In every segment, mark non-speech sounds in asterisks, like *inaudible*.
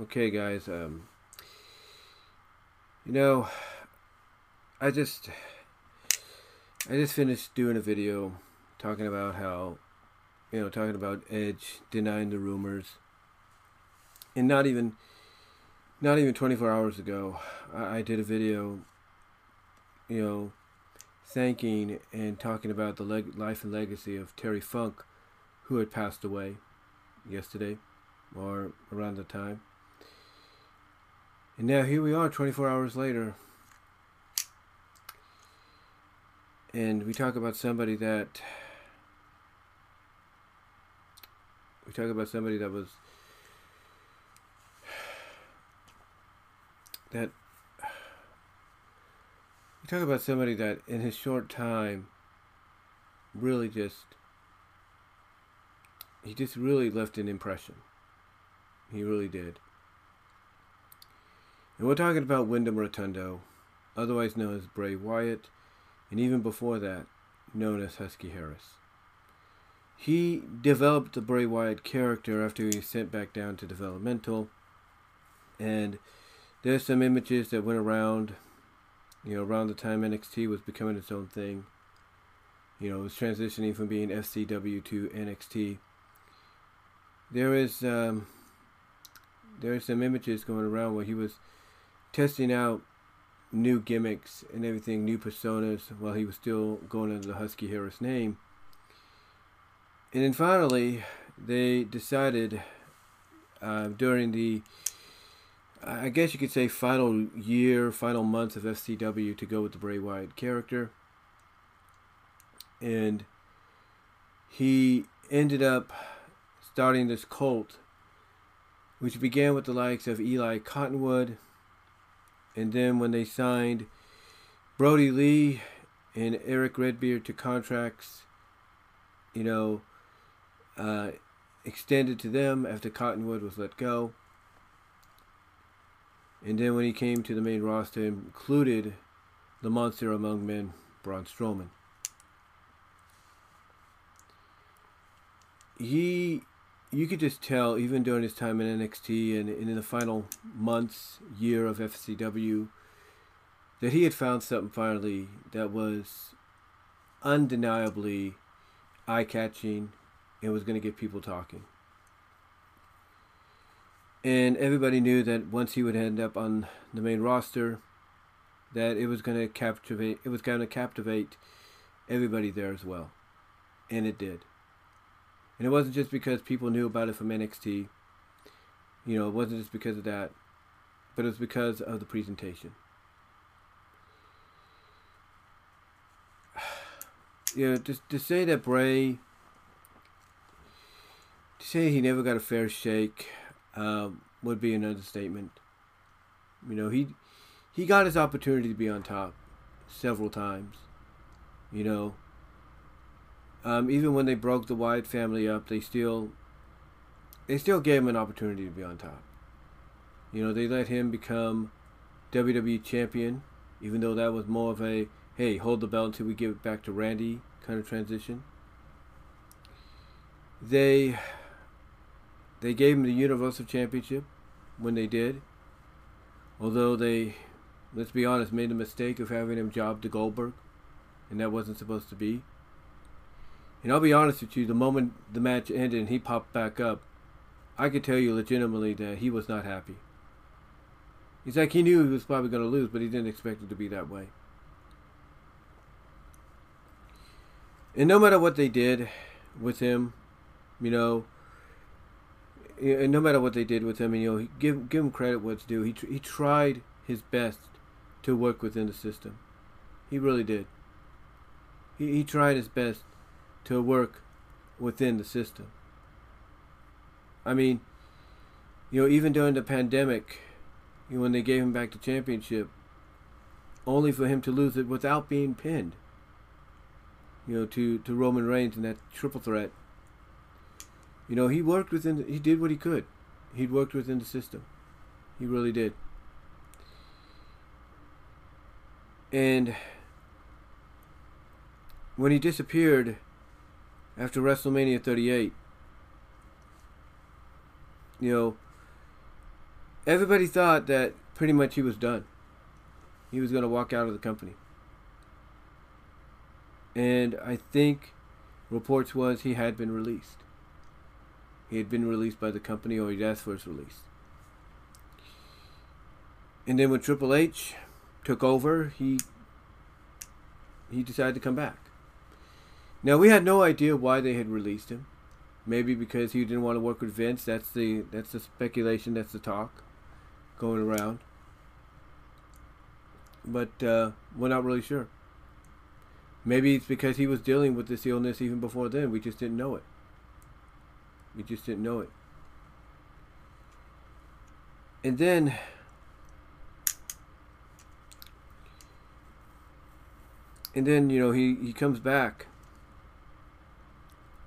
Okay, guys. Um, you know, I just, I just finished doing a video talking about how, you know, talking about Edge denying the rumors, and not even, not even 24 hours ago, I, I did a video, you know, thanking and talking about the leg- life and legacy of Terry Funk, who had passed away yesterday or around the time. And now here we are 24 hours later. And we talk about somebody that we talk about somebody that was that we talk about somebody that in his short time really just he just really left an impression. He really did. And we're talking about Windham Rotundo, otherwise known as Bray Wyatt, and even before that, known as Husky Harris. He developed the Bray Wyatt character after he was sent back down to developmental, and there's some images that went around, you know, around the time NXT was becoming its own thing. You know, it was transitioning from being FCW to NXT. There is um, there are some images going around where he was testing out new gimmicks and everything, new personas, while he was still going under the Husky Harris name. And then finally, they decided uh, during the, I guess you could say, final year, final months of FCW to go with the Bray Wyatt character. And he ended up starting this cult, which began with the likes of Eli Cottonwood and then when they signed Brodie Lee and Eric Redbeard to contracts, you know, uh, extended to them after Cottonwood was let go. And then when he came to the main roster, included the monster among men, Braun Strowman. He you could just tell, even during his time in NXT and, and in the final months, year of FCW, that he had found something finally that was undeniably eye catching and was going to get people talking. And everybody knew that once he would end up on the main roster, that it was going to captivate. It was going to captivate everybody there as well, and it did. And it wasn't just because people knew about it from NXT. You know, it wasn't just because of that, but it was because of the presentation. *sighs* You know, just to say that Bray, to say he never got a fair shake, um, would be an understatement. You know, he he got his opportunity to be on top several times. You know, um, even when they broke the Wyatt family up, they still they still gave him an opportunity to be on top. You know, they let him become WWE champion, even though that was more of a hey, hold the belt until we give it back to Randy kind of transition. They they gave him the Universal Championship when they did. Although they, let's be honest, made the mistake of having him job to Goldberg, and that wasn't supposed to be. And I'll be honest with you, the moment the match ended and he popped back up, I could tell you legitimately that he was not happy. He's like he knew he was probably going to lose, but he didn't expect it to be that way. And no matter what they did with him, you know, and no matter what they did with him, you know, give give him credit what's due. He he tried his best to work within the system. He really did. He he tried his best to work within the system. I mean, you know, even during the pandemic, you know, when they gave him back the championship, only for him to lose it without being pinned. You know, to, to Roman Reigns in that triple threat. You know, he worked within, he did what he could. He worked within the system. He really did. And when he disappeared, after WrestleMania 38. You know, everybody thought that pretty much he was done. He was going to walk out of the company. And I think reports was he had been released. He had been released by the company or he'd asked for his release. And then when Triple H took over, he he decided to come back. Now we had no idea why they had released him. Maybe because he didn't want to work with Vince. That's the that's the speculation. That's the talk going around. But uh, we're not really sure. Maybe it's because he was dealing with this illness even before then. We just didn't know it. We just didn't know it. And then and then, you know, he, he comes back.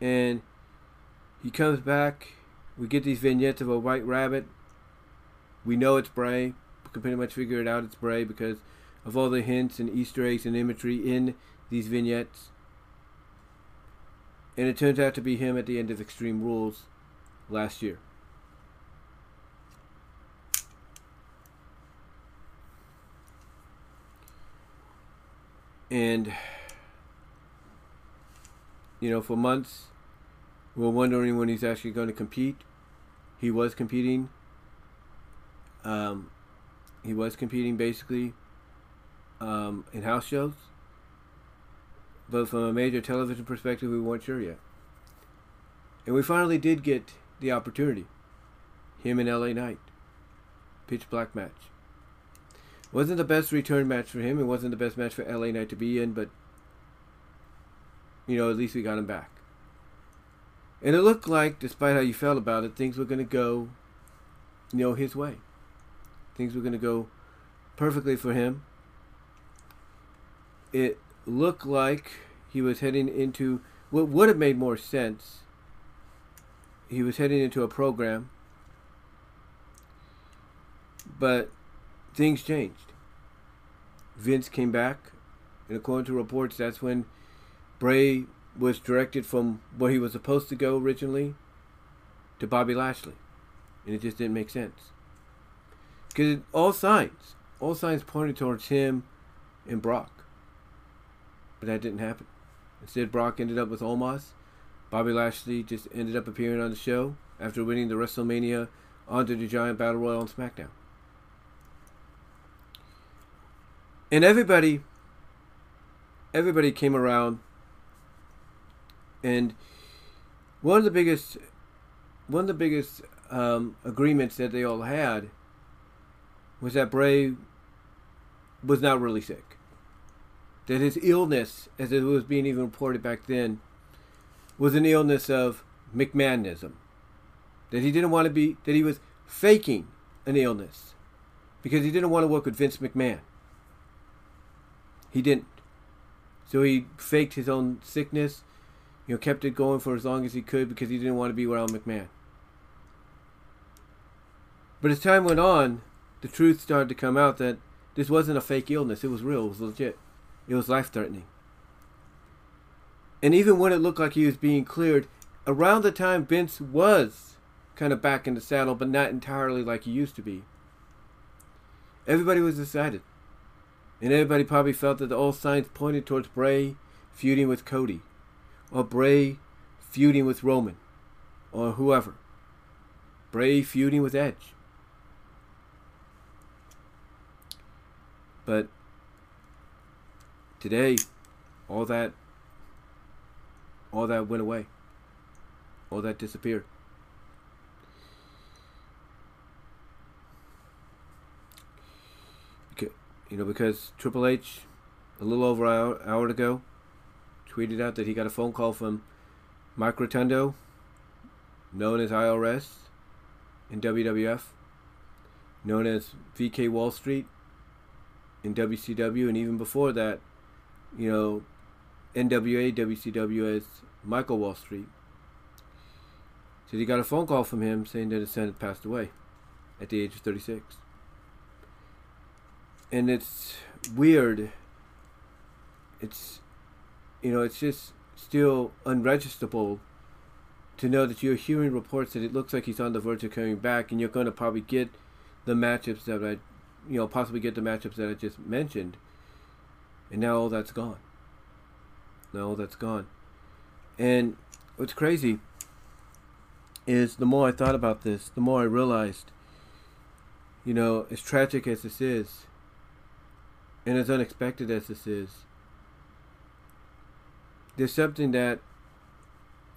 And he comes back. We get these vignettes of a white rabbit. We know it's Bray. We can pretty much figure it out it's Bray because of all the hints and Easter eggs and imagery in these vignettes. And it turns out to be him at the end of Extreme Rules last year. And, you know, for months, we are wondering when he's actually going to compete. He was competing. Um, he was competing basically um, in house shows. But from a major television perspective, we weren't sure yet. And we finally did get the opportunity. Him and LA Knight. Pitch black match. Wasn't the best return match for him. It wasn't the best match for LA Knight to be in, but you know, at least we got him back. And it looked like, despite how you felt about it, things were going to go, you know, his way. Things were going to go perfectly for him. It looked like he was heading into what would have made more sense. He was heading into a program, but things changed. Vince came back, and according to reports, that's when Bray was directed from where he was supposed to go originally to Bobby Lashley, and it just didn't make sense. Because all signs, all signs pointed towards him and Brock. But that didn't happen. Instead, Brock ended up with Omos. Bobby Lashley just ended up appearing on the show after winning the WrestleMania Andre the Giant Battle Royal on SmackDown. And everybody, everybody came around. And one of the biggest, one of the biggest um, agreements that they all had was that Bray was not really sick that his illness, as it was being even reported back then, was an illness of McMahonism. That he didn't want to be, that he was faking an illness because he didn't want to work with Vince McMahon. He didn't. So he faked his own sickness, you know, kept it going for as long as he could because he didn't want to be around McMahon. But as time went on, the truth started to come out that this wasn't a fake illness. It was real. It was legit. It was life threatening. And even when it looked like he was being cleared, around the time Vince was kind of back in the saddle, but not entirely like he used to be, everybody was excited. And everybody probably felt that the old signs pointed towards Bray feuding with Cody, or Bray feuding with Roman, or whoever. Bray feuding with Edge. But today, all that, all that went away. All that disappeared. You know, because Triple H, a little over an hour, hour ago, tweeted out that he got a phone call from Mike Rotundo, known as IRS in WWF, known as VK Wall Street in WCW, and even before that, you know, NWA, WCW as Michael Wall Street. So he got a phone call from him saying that his son had passed away at the age of 36. And it's weird. It's, you know, it's just still unregisterable to know that you're hearing reports that it looks like he's on the verge of coming back and you're going to probably get the matchups that I, you know, possibly get the matchups that I just mentioned. And now all that's gone. Now all that's gone. And what's crazy is the more I thought about this, the more I realized, you know, as tragic as this is, and as unexpected as this is, there's something that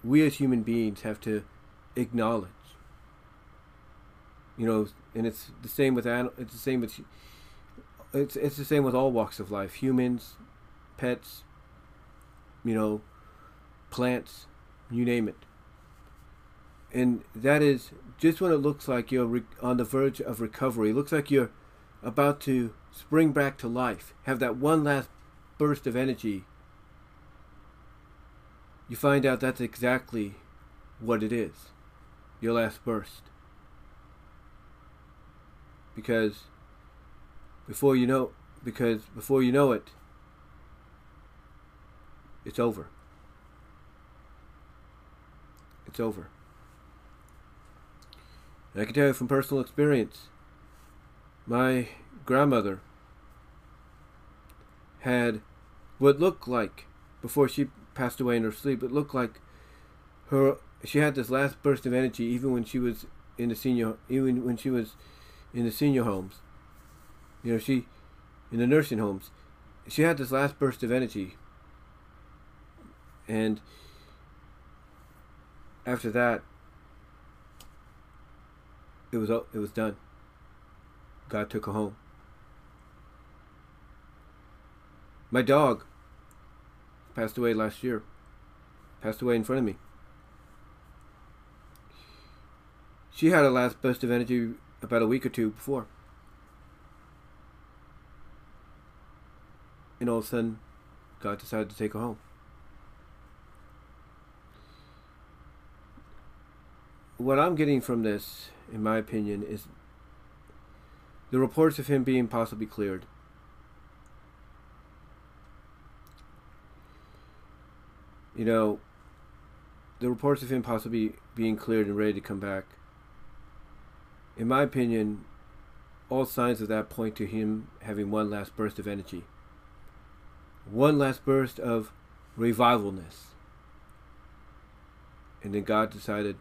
we as human beings have to acknowledge. You know, and it's the same with. It's the same with. It's it's the same with all walks of life. Humans, pets. You know, plants, you name it. And that is just when it looks like you're re- on the verge of recovery. It looks like you're about to spring back to life. Have that one last burst of energy. You find out that's exactly what it is your last burst. Because before you know because before you know it it's over. It's over. And I can tell you from personal experience, my grandmother had what looked like before she passed away in her sleep, it looked like her she had this last burst of energy even when she was in the senior even when she was in the senior homes. You know she in the nursing homes she had this last burst of energy. And after that it was it was done. God took her home. My dog passed away last year passed away in front of me She had a last burst of energy about a week or two before. And all of a sudden, God decided to take her home. What I'm getting from this, in my opinion, is the reports of him being possibly cleared. You know, the reports of him possibly being cleared and ready to come back in my opinion, all signs of that point to him having one last burst of energy. One last burst of revivalness. And then God decided,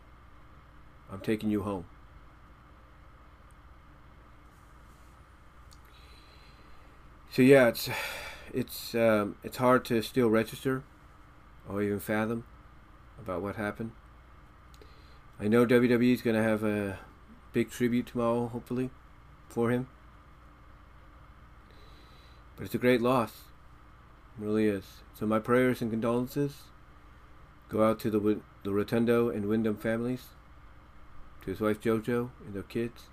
I'm taking you home. So yeah, it's *sighs* it's um, it's hard to still register or even fathom about what happened. I know WWE is going to have a big tribute tomorrow, hopefully, for him. But it's a great loss. It really is. So my prayers and condolences go out to the the Rotundo and Windham families, to his wife JoJo and their kids.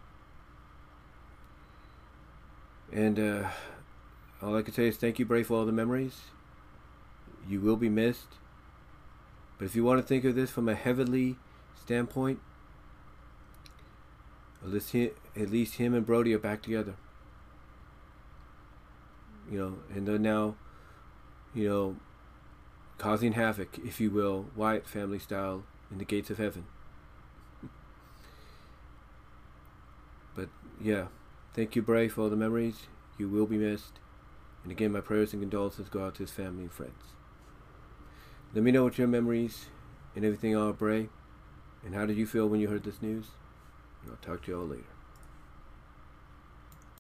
And uh, all I can say is thank you, Bray, for all the memories. You will be missed. But if you want to think of this from a heavenly standpoint, at least, he, at least him and Brody are back together. You know, and they're now, you know, causing havoc, if you will, Wyatt family style, in the gates of heaven. but yeah, thank you, Bray, for all the memories. You will be missed. And again, my prayers and condolences go out to his family and friends. Let me know what your memories and everything are, Bray. And how did you feel when you heard this news? I'll talk to y'all later.